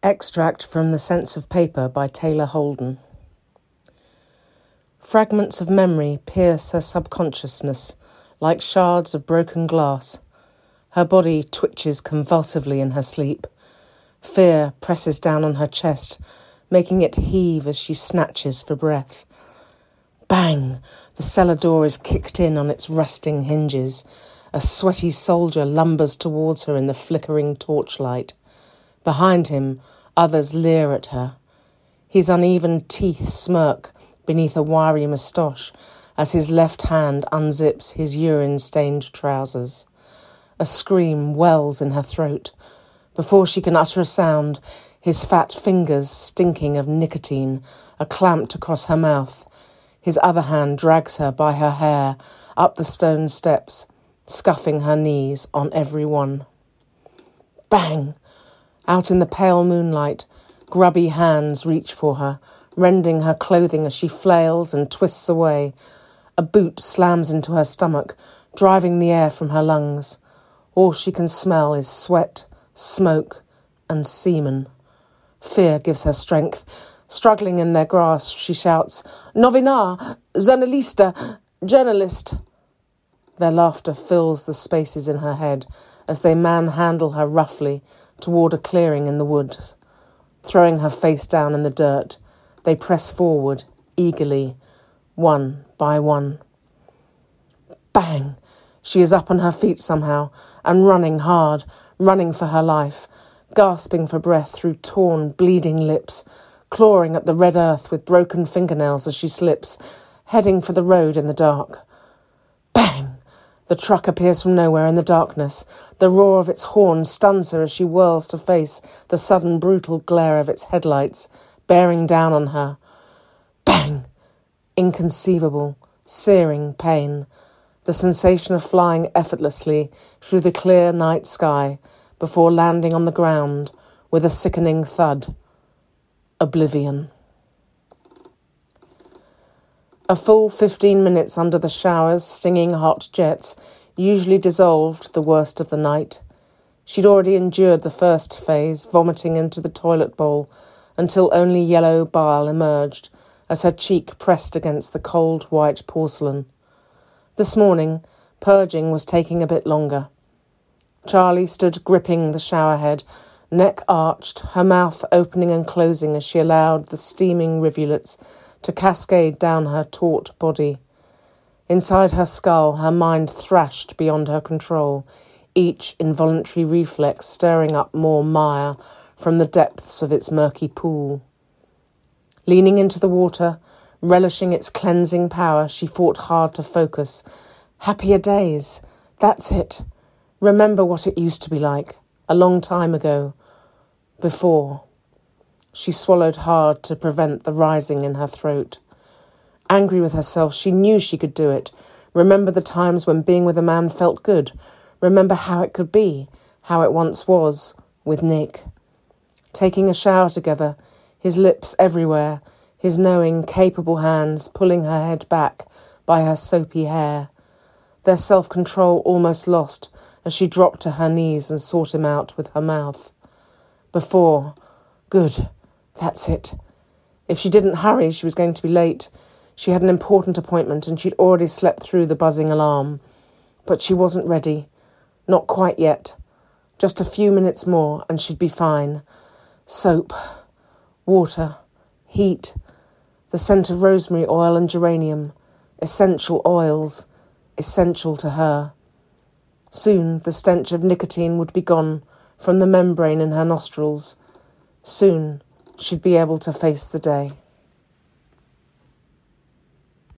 Extract from The Sense of Paper by Taylor Holden. Fragments of memory pierce her subconsciousness like shards of broken glass. Her body twitches convulsively in her sleep. Fear presses down on her chest, making it heave as she snatches for breath. Bang! The cellar door is kicked in on its rusting hinges. A sweaty soldier lumbers towards her in the flickering torchlight. Behind him, others leer at her. His uneven teeth smirk beneath a wiry moustache as his left hand unzips his urine stained trousers. A scream wells in her throat. Before she can utter a sound, his fat fingers, stinking of nicotine, are clamped across her mouth. His other hand drags her by her hair up the stone steps, scuffing her knees on every one. Bang! Out in the pale moonlight, grubby hands reach for her, rending her clothing as she flails and twists away. A boot slams into her stomach, driving the air from her lungs. All she can smell is sweat, smoke, and semen. Fear gives her strength. Struggling in their grasp, she shouts, Novina! Journalista! Journalist! Their laughter fills the spaces in her head as they manhandle her roughly toward a clearing in the woods. Throwing her face down in the dirt, they press forward eagerly, one by one. Bang! She is up on her feet somehow and running hard, running for her life, gasping for breath through torn, bleeding lips, clawing at the red earth with broken fingernails as she slips, heading for the road in the dark. The truck appears from nowhere in the darkness. The roar of its horn stuns her as she whirls to face the sudden brutal glare of its headlights, bearing down on her. Bang! Inconceivable, searing pain. The sensation of flying effortlessly through the clear night sky before landing on the ground with a sickening thud. Oblivion. A full fifteen minutes under the showers, stinging hot jets, usually dissolved the worst of the night. She'd already endured the first phase, vomiting into the toilet bowl, until only yellow bile emerged as her cheek pressed against the cold white porcelain. This morning, purging was taking a bit longer. Charlie stood gripping the showerhead, neck arched, her mouth opening and closing as she allowed the steaming rivulets to cascade down her taut body. Inside her skull, her mind thrashed beyond her control, each involuntary reflex stirring up more mire from the depths of its murky pool. Leaning into the water, relishing its cleansing power, she fought hard to focus. Happier days. That's it. Remember what it used to be like, a long time ago. Before. She swallowed hard to prevent the rising in her throat. Angry with herself, she knew she could do it. Remember the times when being with a man felt good. Remember how it could be, how it once was, with Nick. Taking a shower together, his lips everywhere, his knowing, capable hands pulling her head back by her soapy hair. Their self control almost lost as she dropped to her knees and sought him out with her mouth. Before, good. That's it. If she didn't hurry, she was going to be late. She had an important appointment and she'd already slept through the buzzing alarm. But she wasn't ready. Not quite yet. Just a few minutes more and she'd be fine. Soap, water, heat, the scent of rosemary oil and geranium, essential oils, essential to her. Soon the stench of nicotine would be gone from the membrane in her nostrils. Soon she'd be able to face the day.